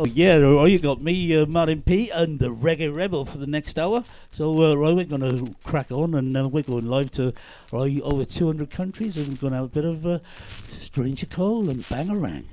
Oh yeah, right, you got me, uh, Martyn P, and the Reggae Rebel for the next hour. So uh, right, we're going to crack on, and uh, we're going live to right over 200 countries, and we're going to have a bit of uh, Stranger Cole and Bangarang.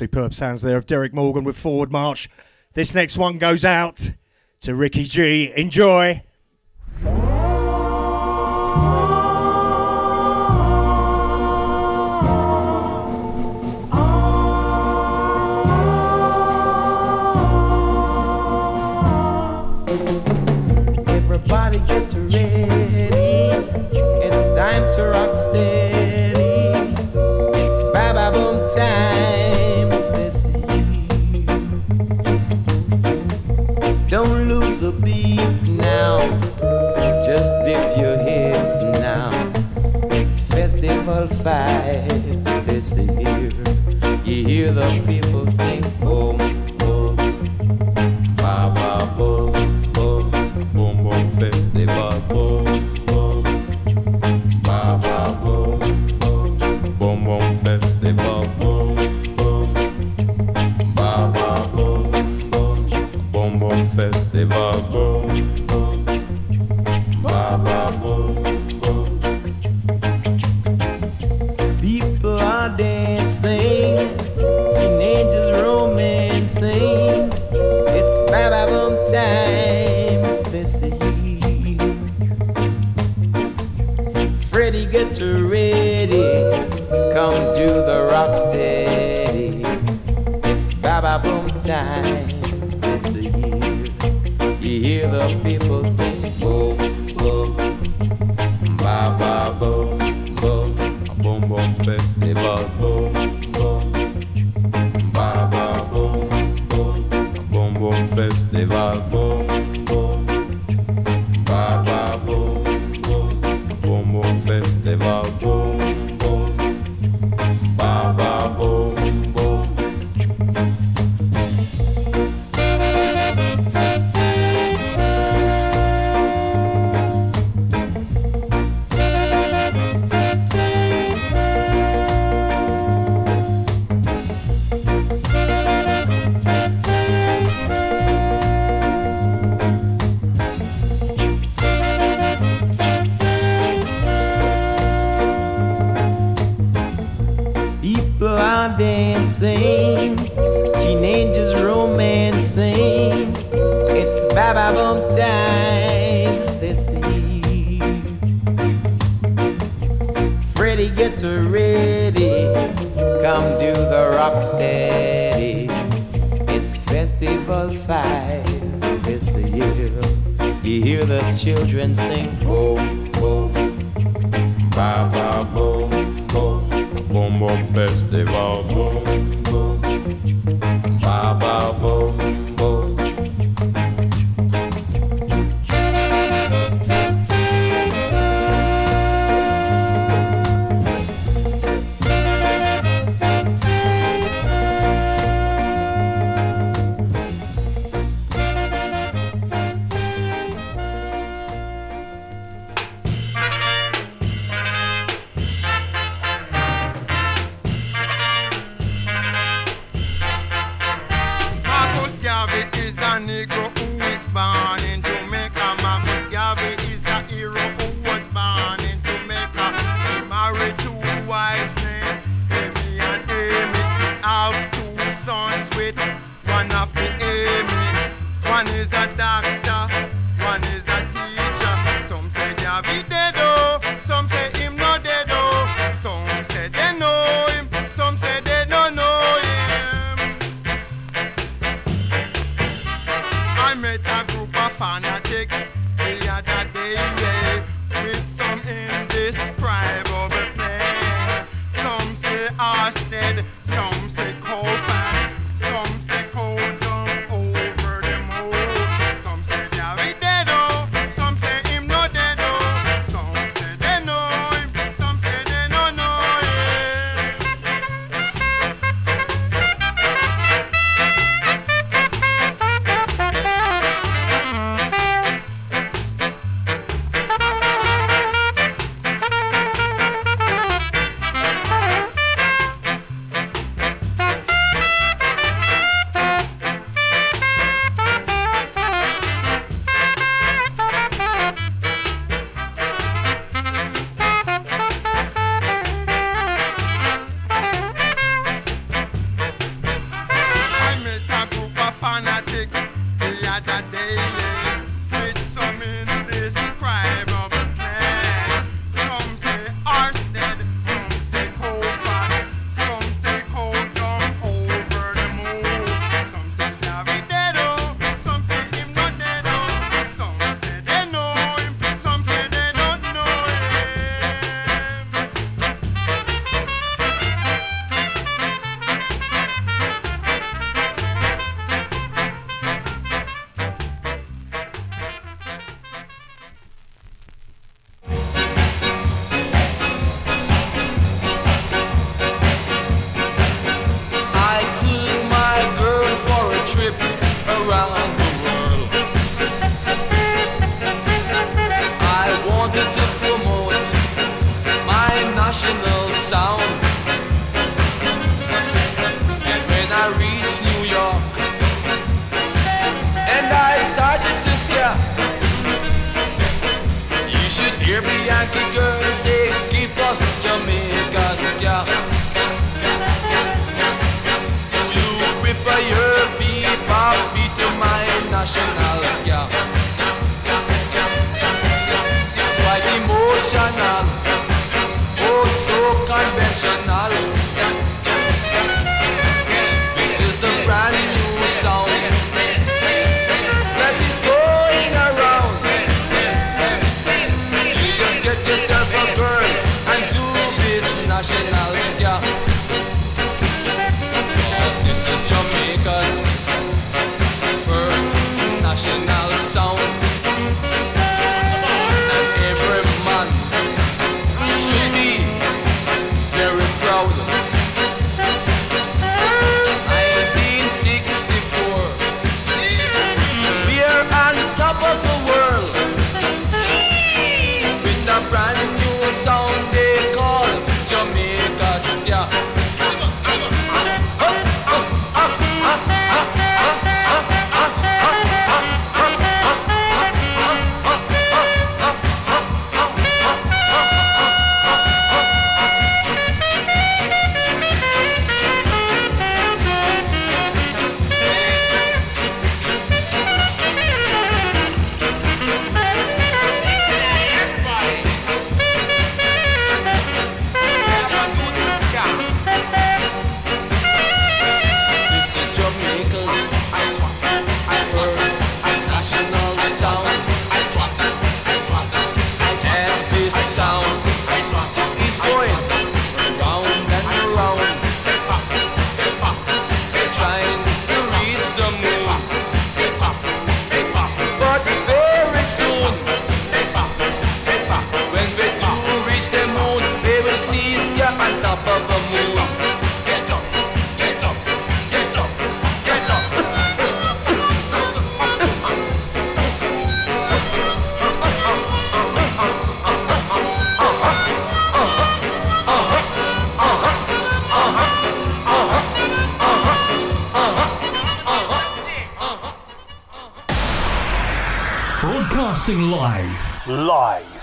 Superb sounds there of Derrick Morgan with Forward March. This next one goes out to Ricky G. Enjoy.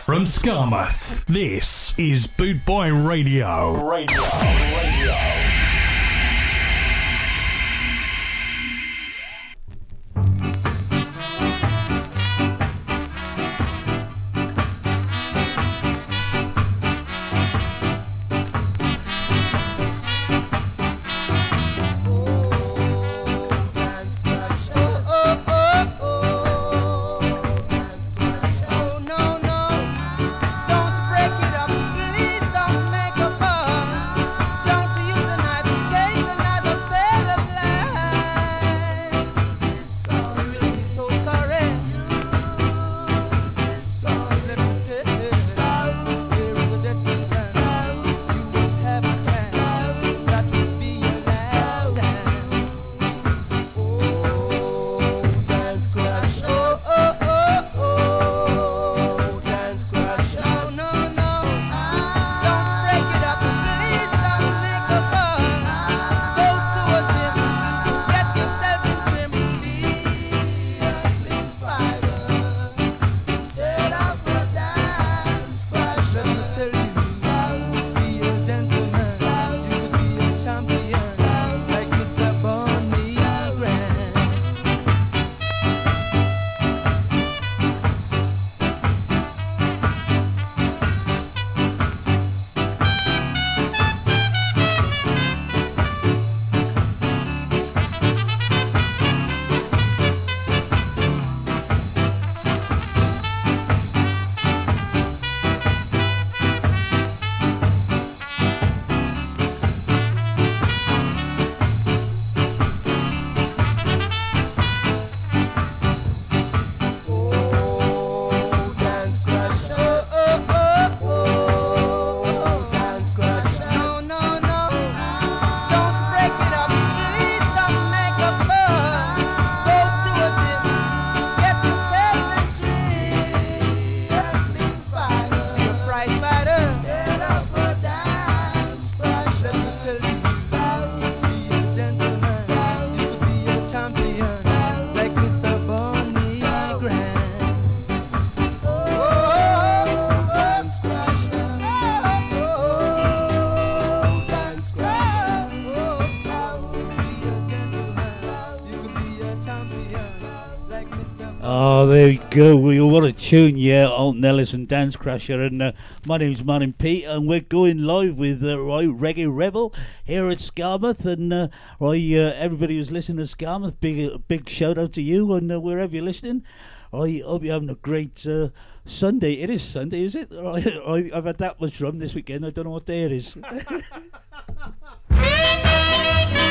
From Skamouth. This is Bootboy Radio. Radio. Radio. Go. We what a tune, yeah. Alton Ellis and Dance Crasher, and uh, my name's Martyn Pete, and we're going live with uh, right Reggae Rebel here at Skamouth, and uh, right uh, everybody who's listening to Skamouth, big uh, big shout out to you, and uh, wherever you're listening. I hope you're having a great uh, Sunday. It is Sunday, is it? I, I've had that much rum this weekend. I don't know what day it is.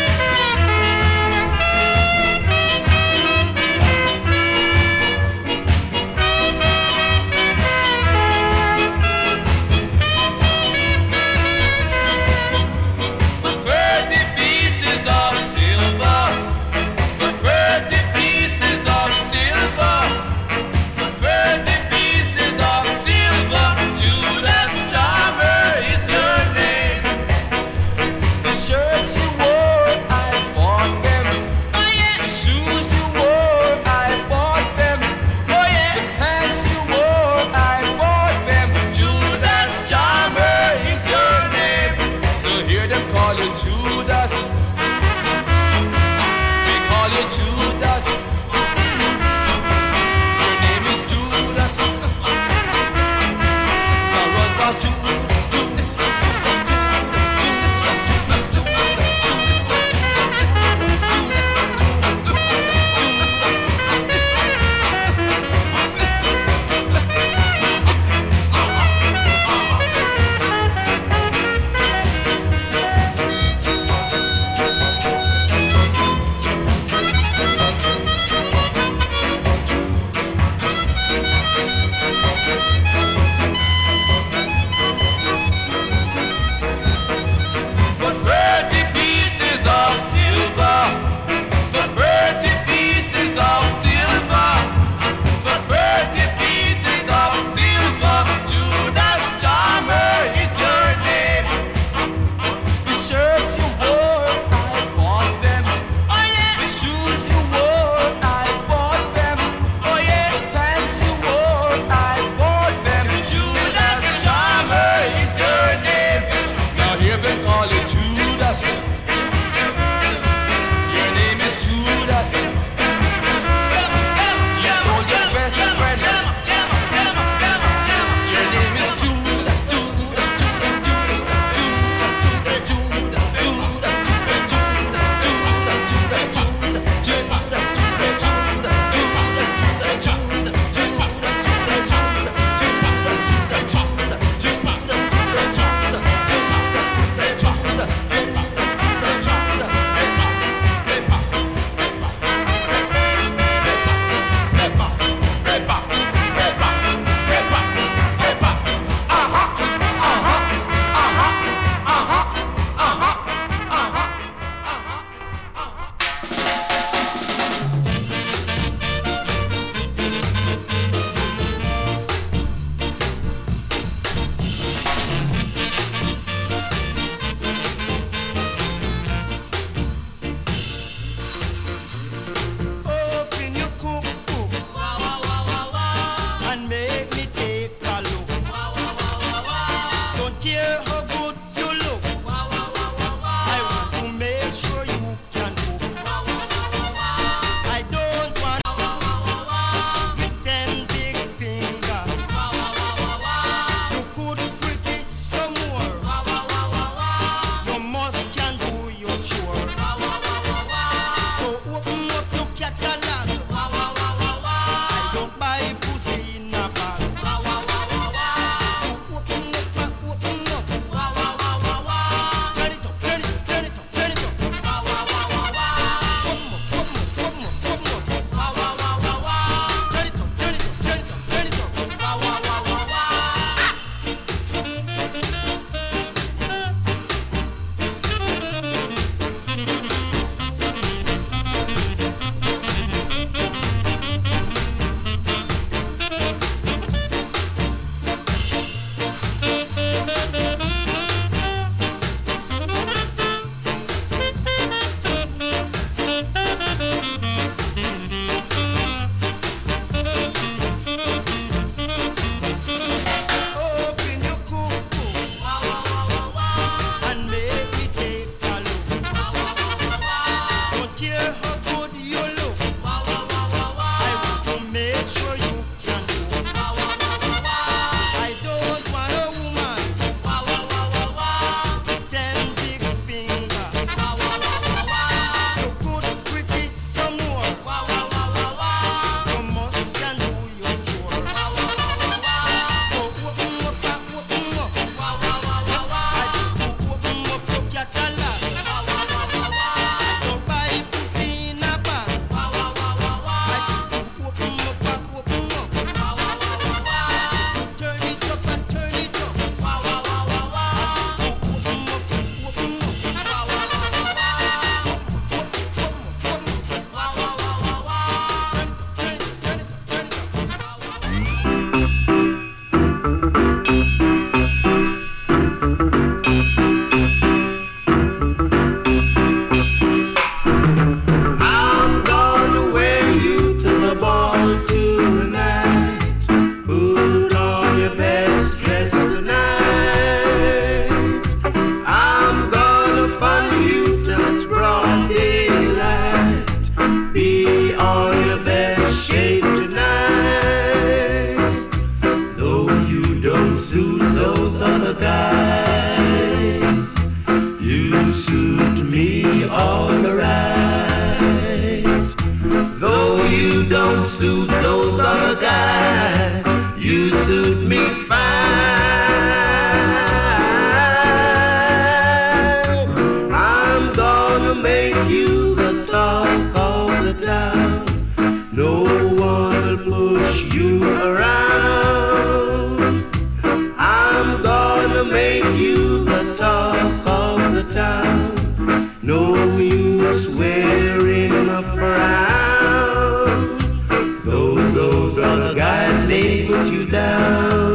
the guys, they put you down.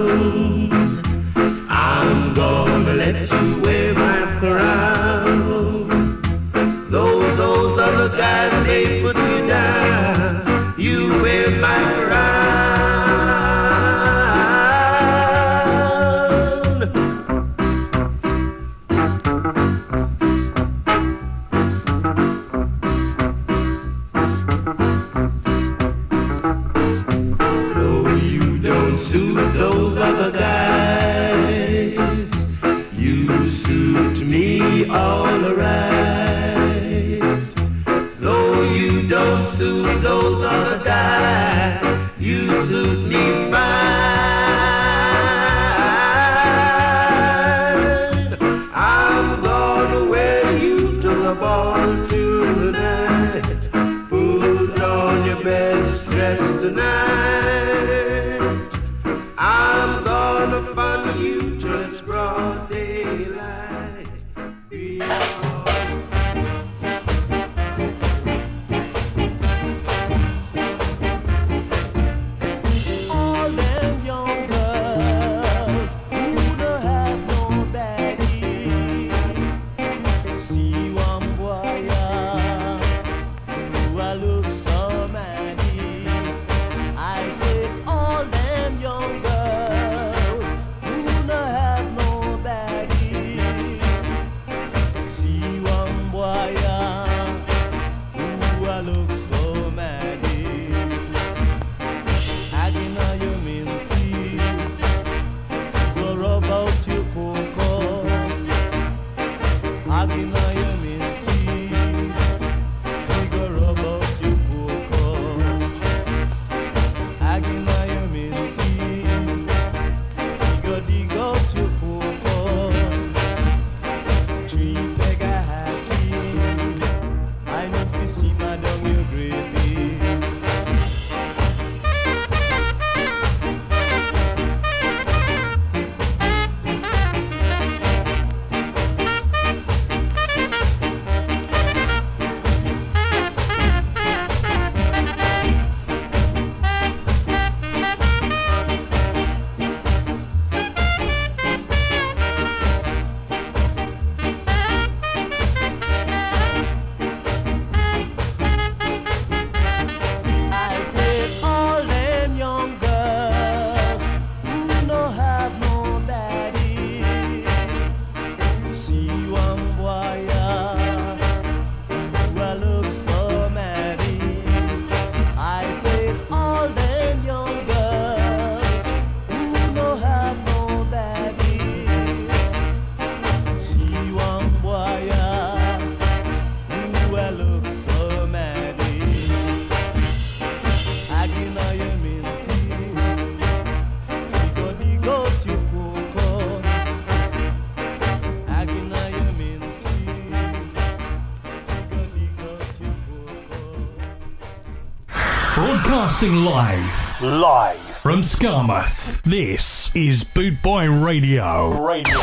Broadcasting live. Live. From Skamouth. This is Boot Boy Radio. Radio.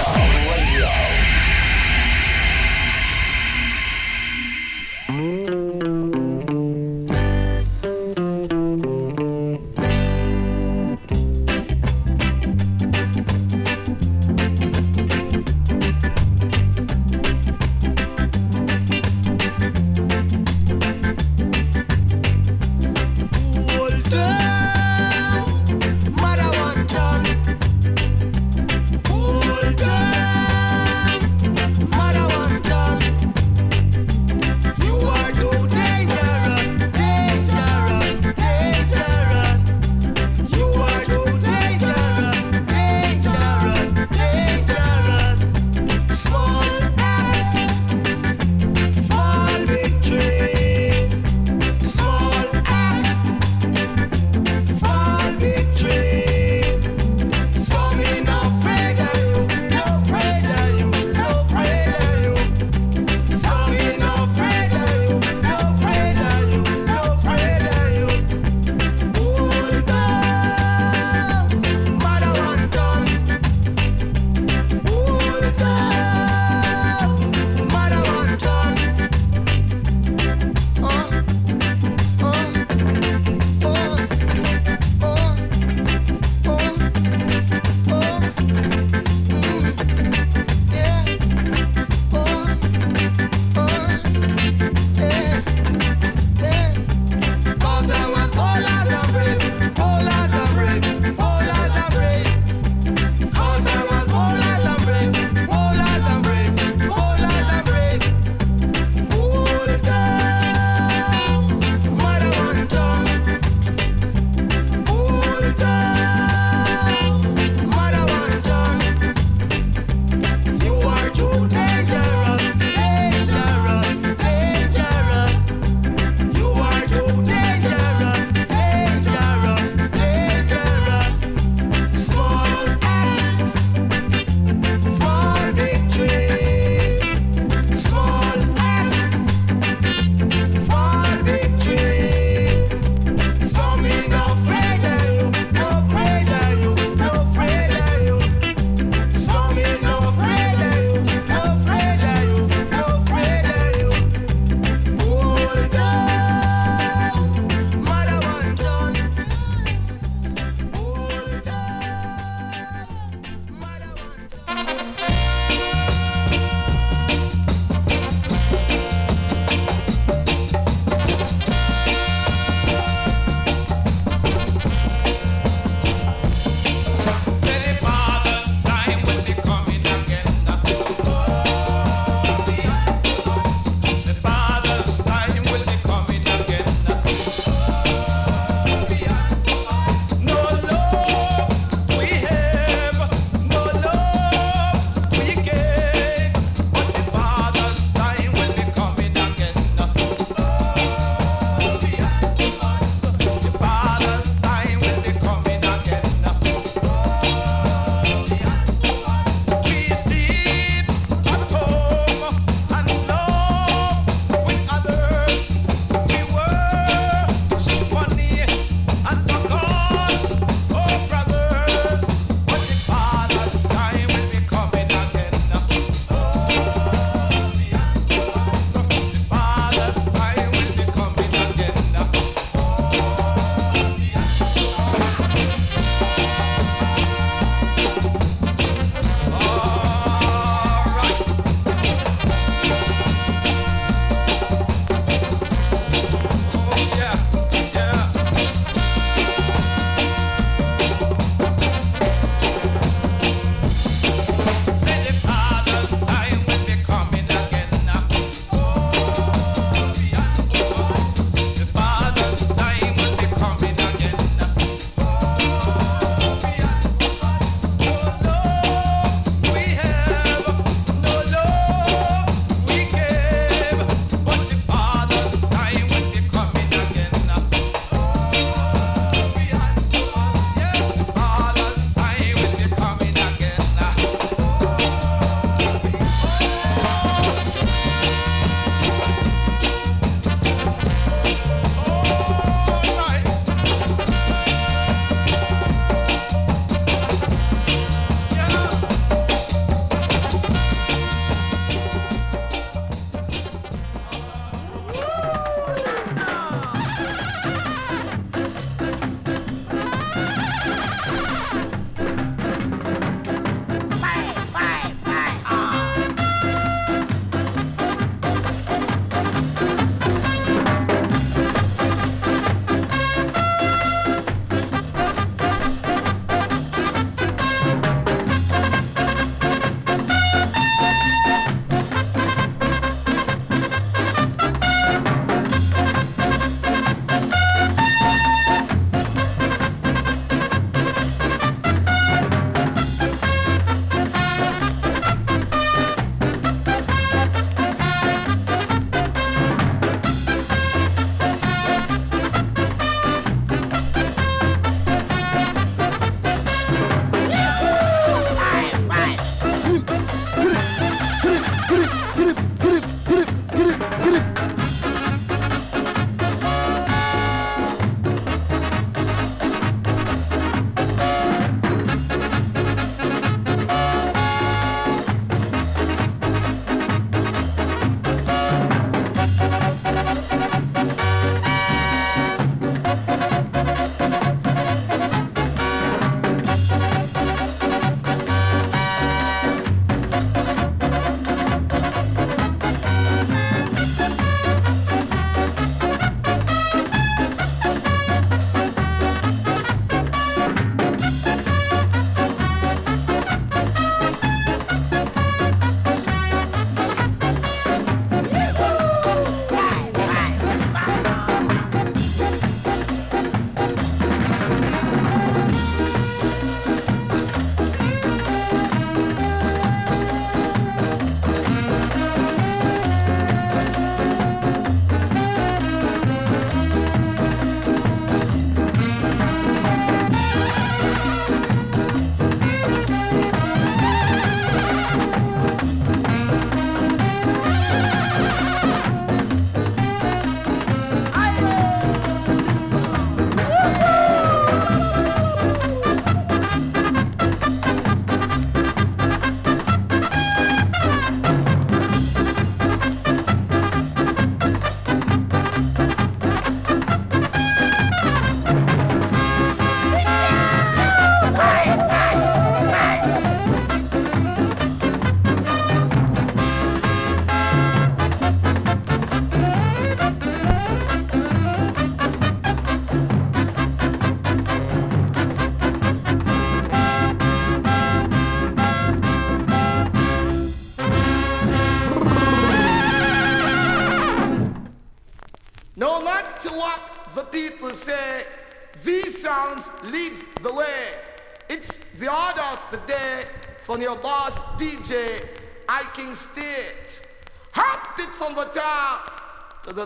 Radio.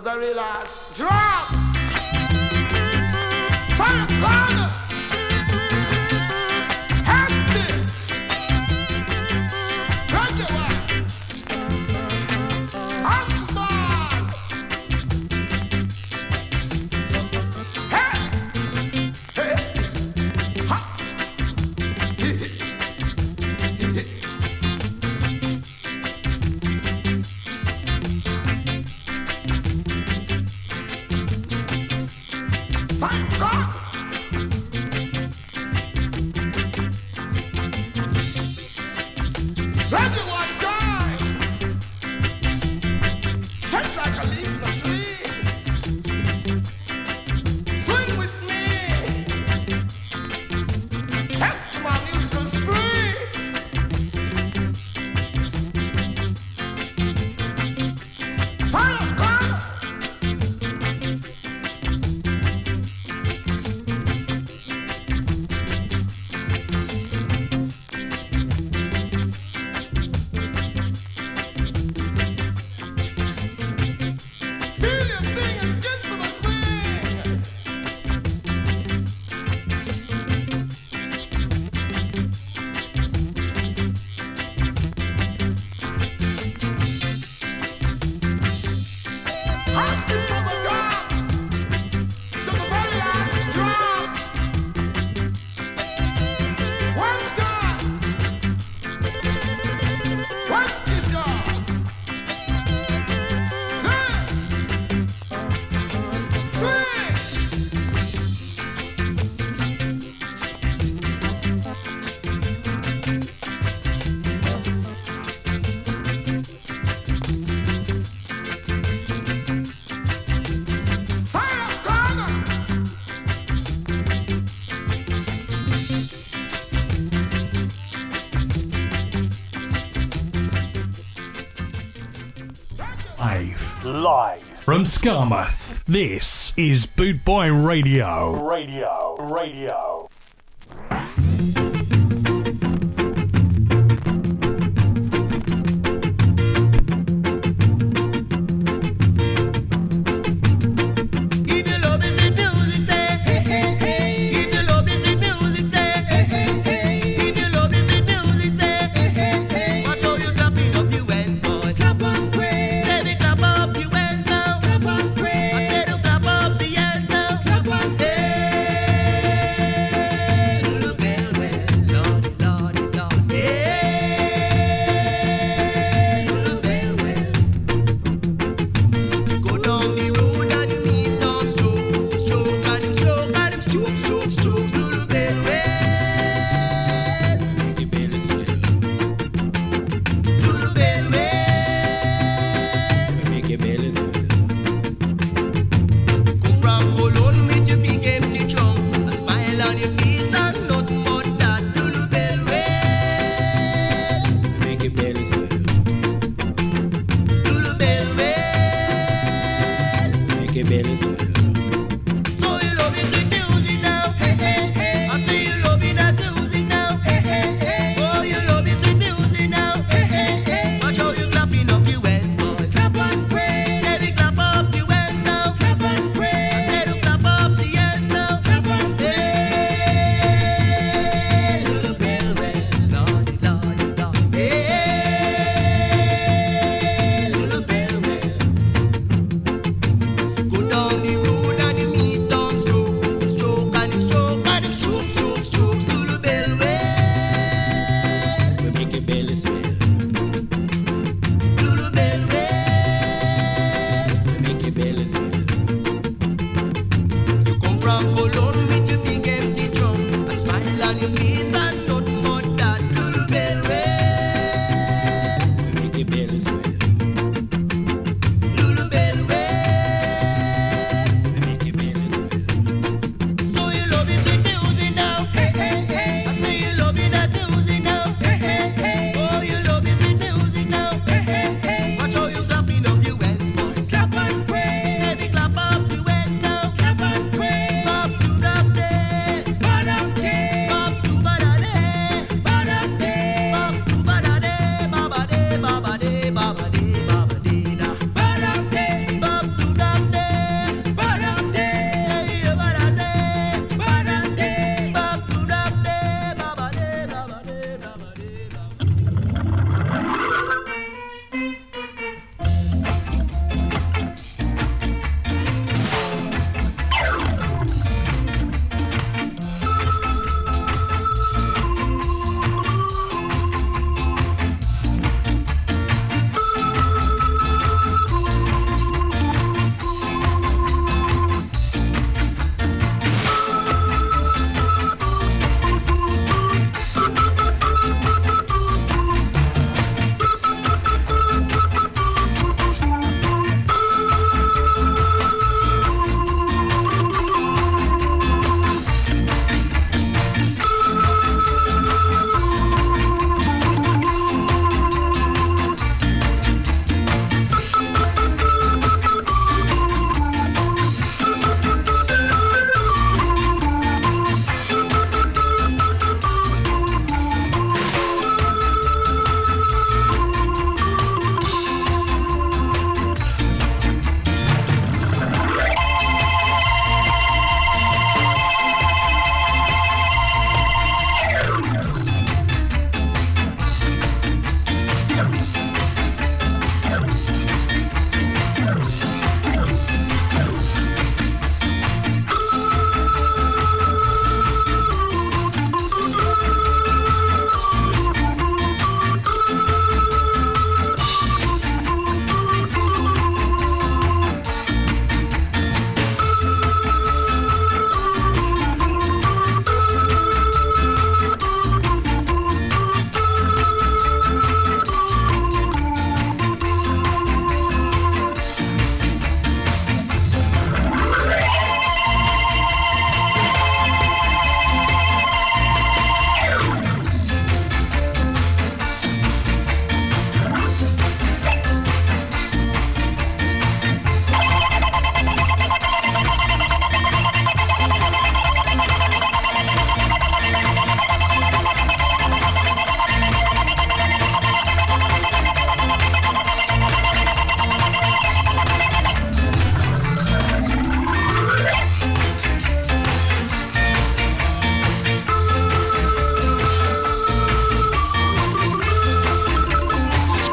the very last drop. Live. From Skamouth, this is Boot Boy Radio. Radio, radio.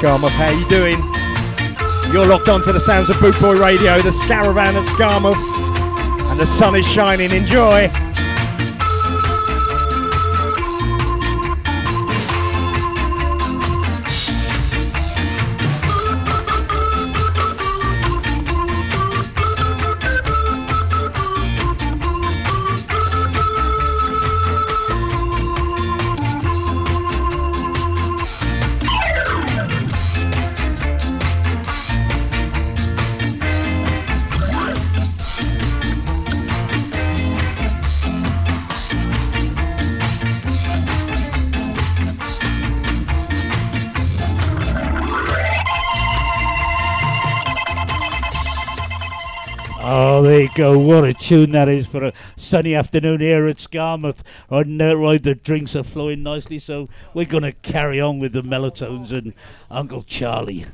Skamouth. How you doing? You're locked onto the sounds of Bootboy Radio, the Scaravan at Skamouth, and the sun is shining. Enjoy. What a tune that is for a sunny afternoon here at Skamouth. And uh, right, the drinks are flowing nicely, so we're going to carry on with the melatones and Uncle Charlie.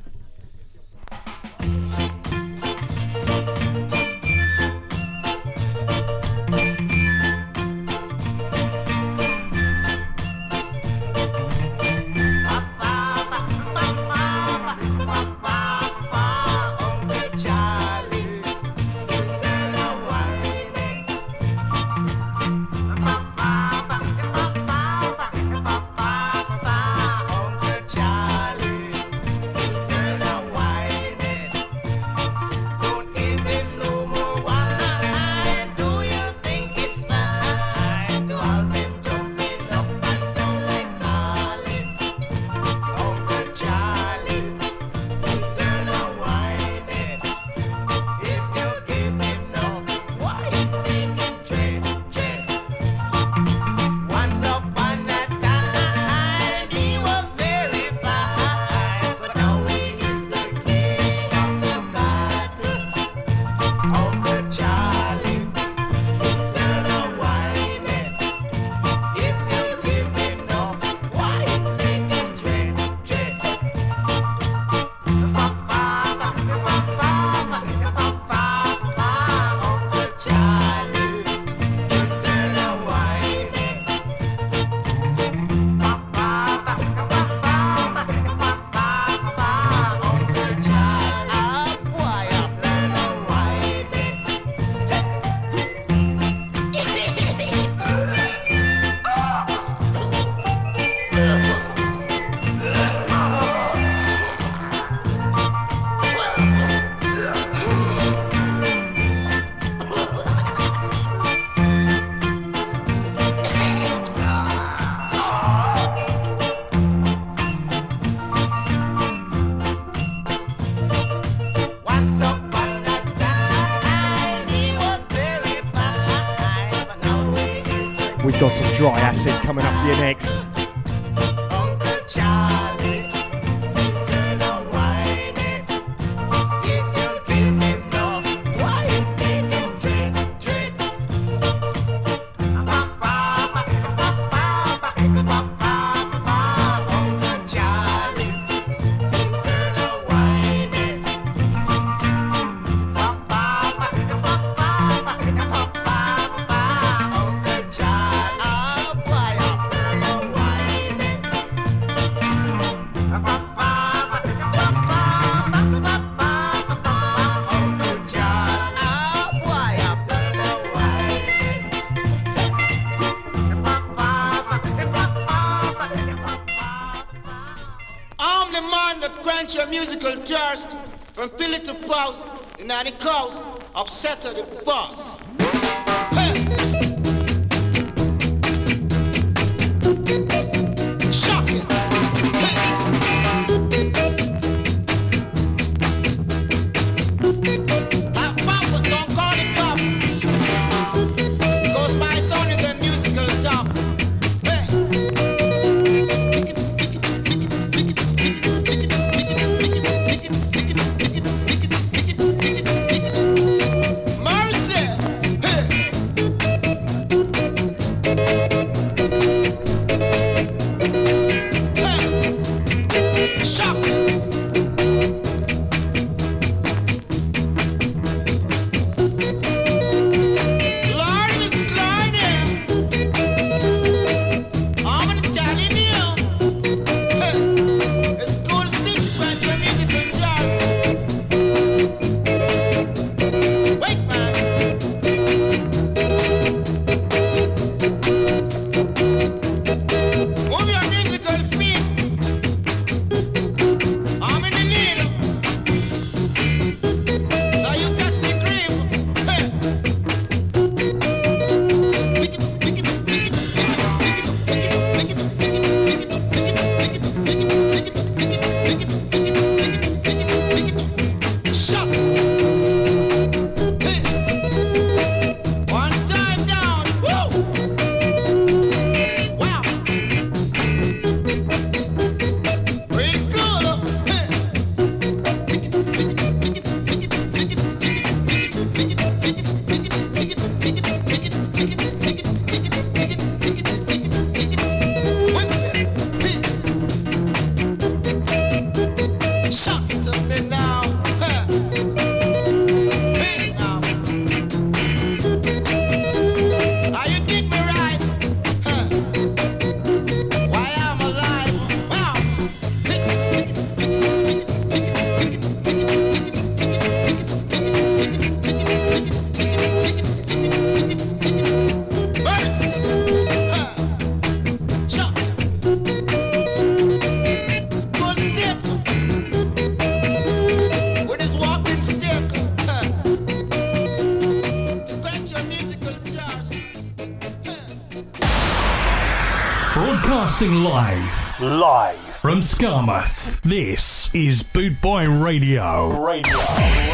Dry acid coming up for you next. Broadcasting live. Live. From Skamouth. This is Boot Boy Radio. Radio.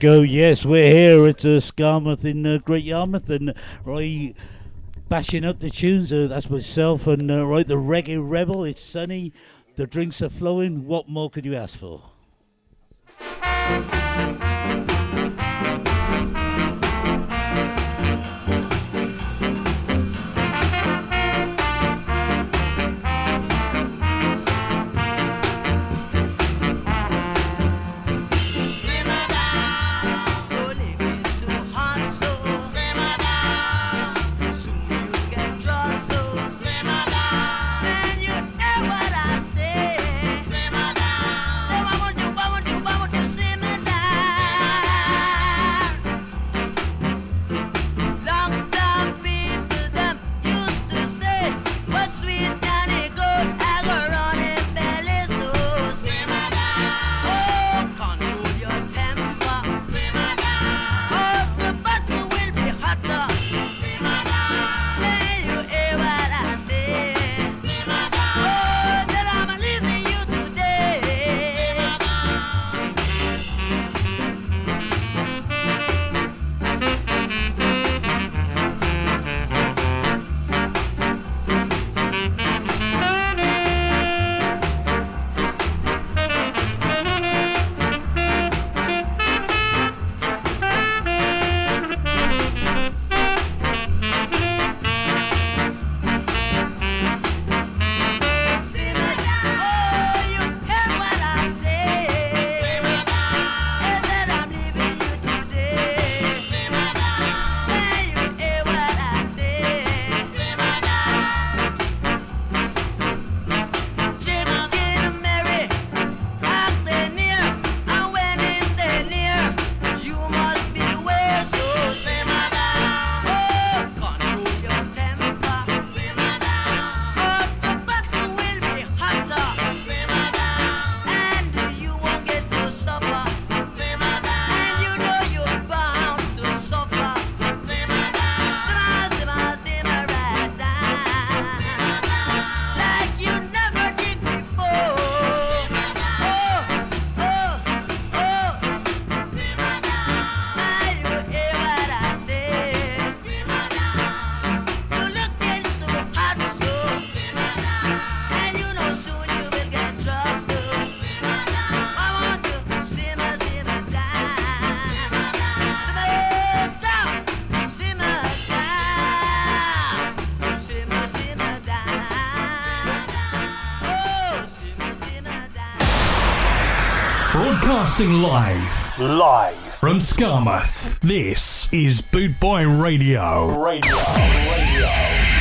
Go. Yes, we're here at uh, Skamouth in uh, Great Yarmouth, and right, bashing up the tunes. Uh, that's myself, and uh, right, the reggae rebel. It's sunny, the drinks are flowing. What more could you ask for? Broadcasting live. Live. From Skamouth. This is Boot Boy Radio. Radio. Radio.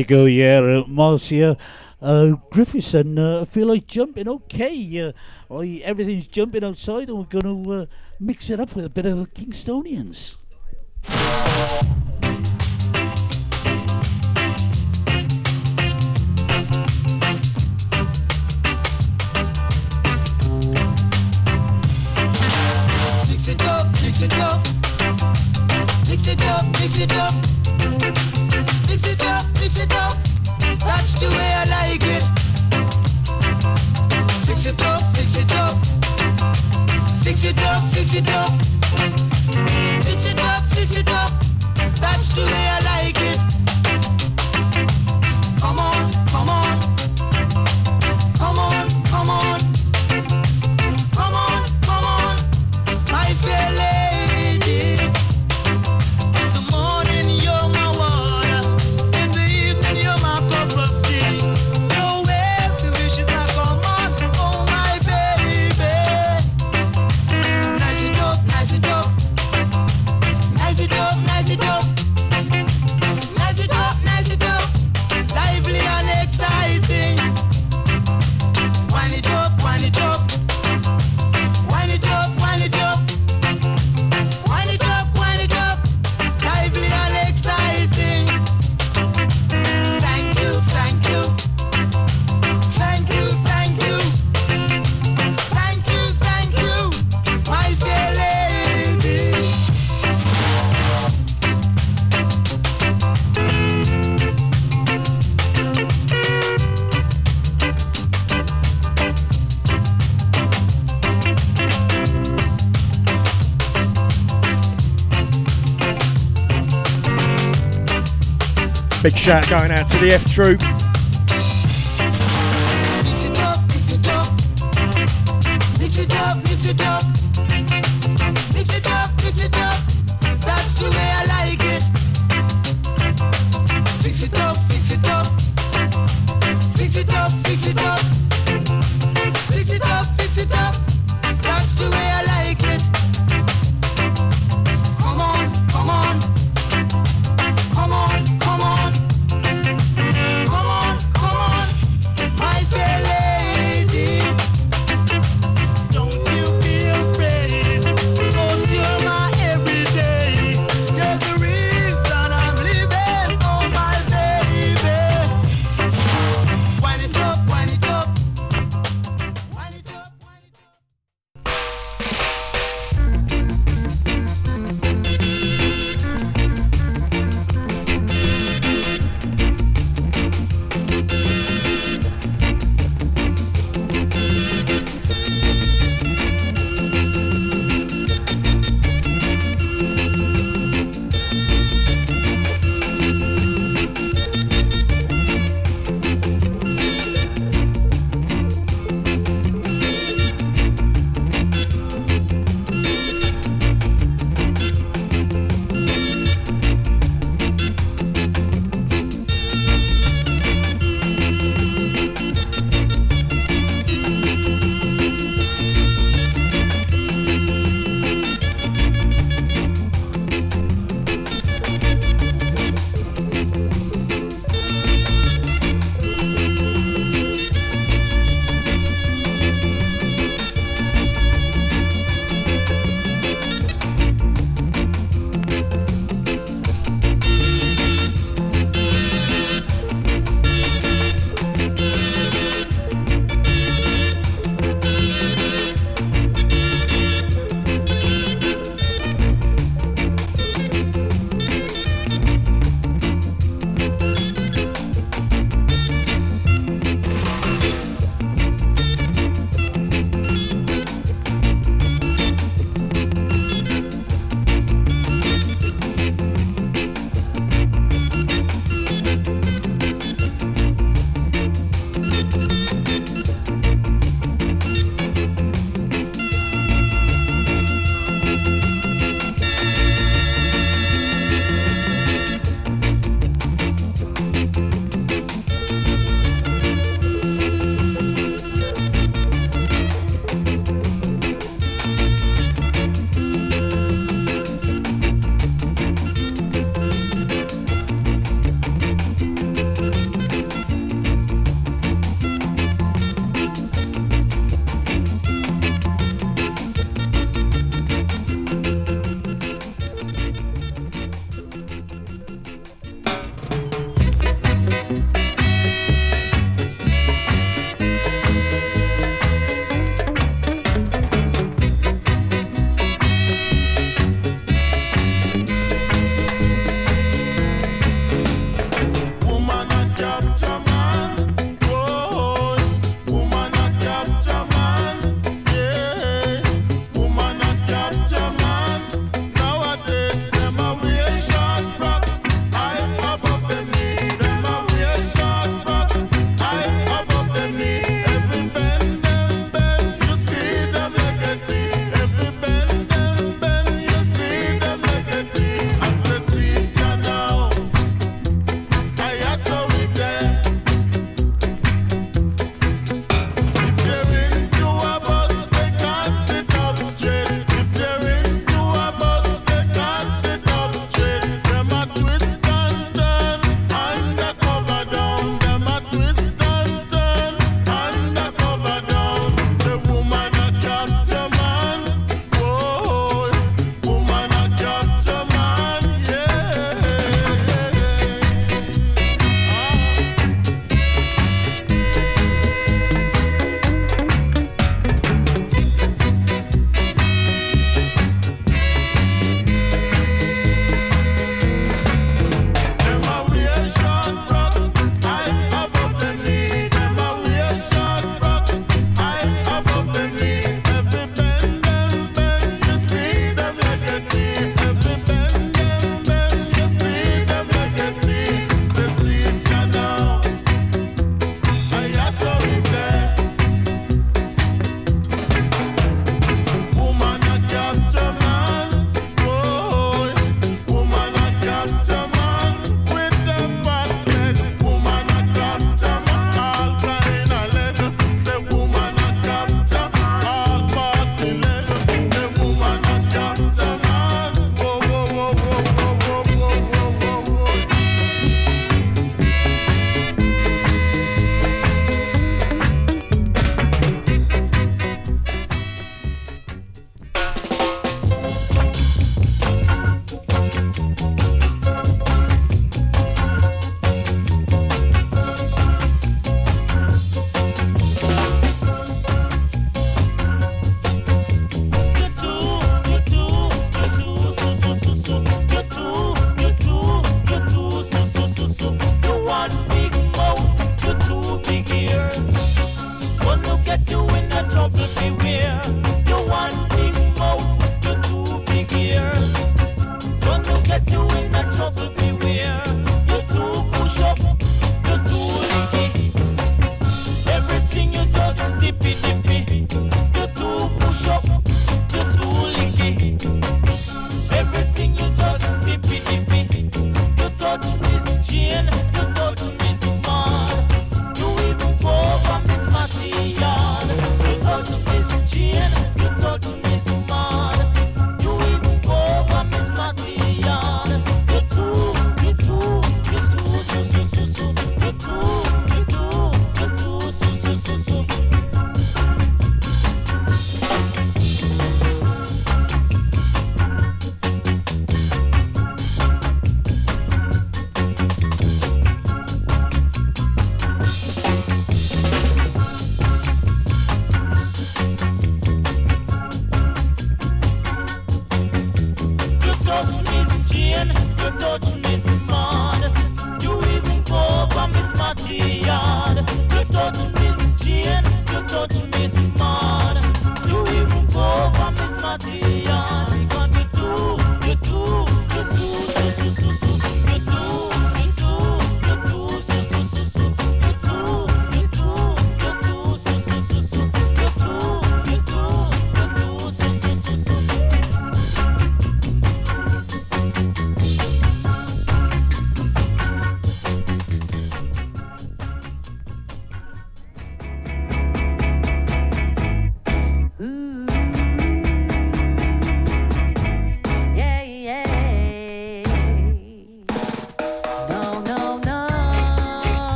you go, yeah, Marcia. Uh, uh Griffithson, uh, I feel like jumping. Okay, uh, I, everything's jumping outside, and we're going to uh, mix it up with a bit of Kingstonians. shout going out to the F Troop.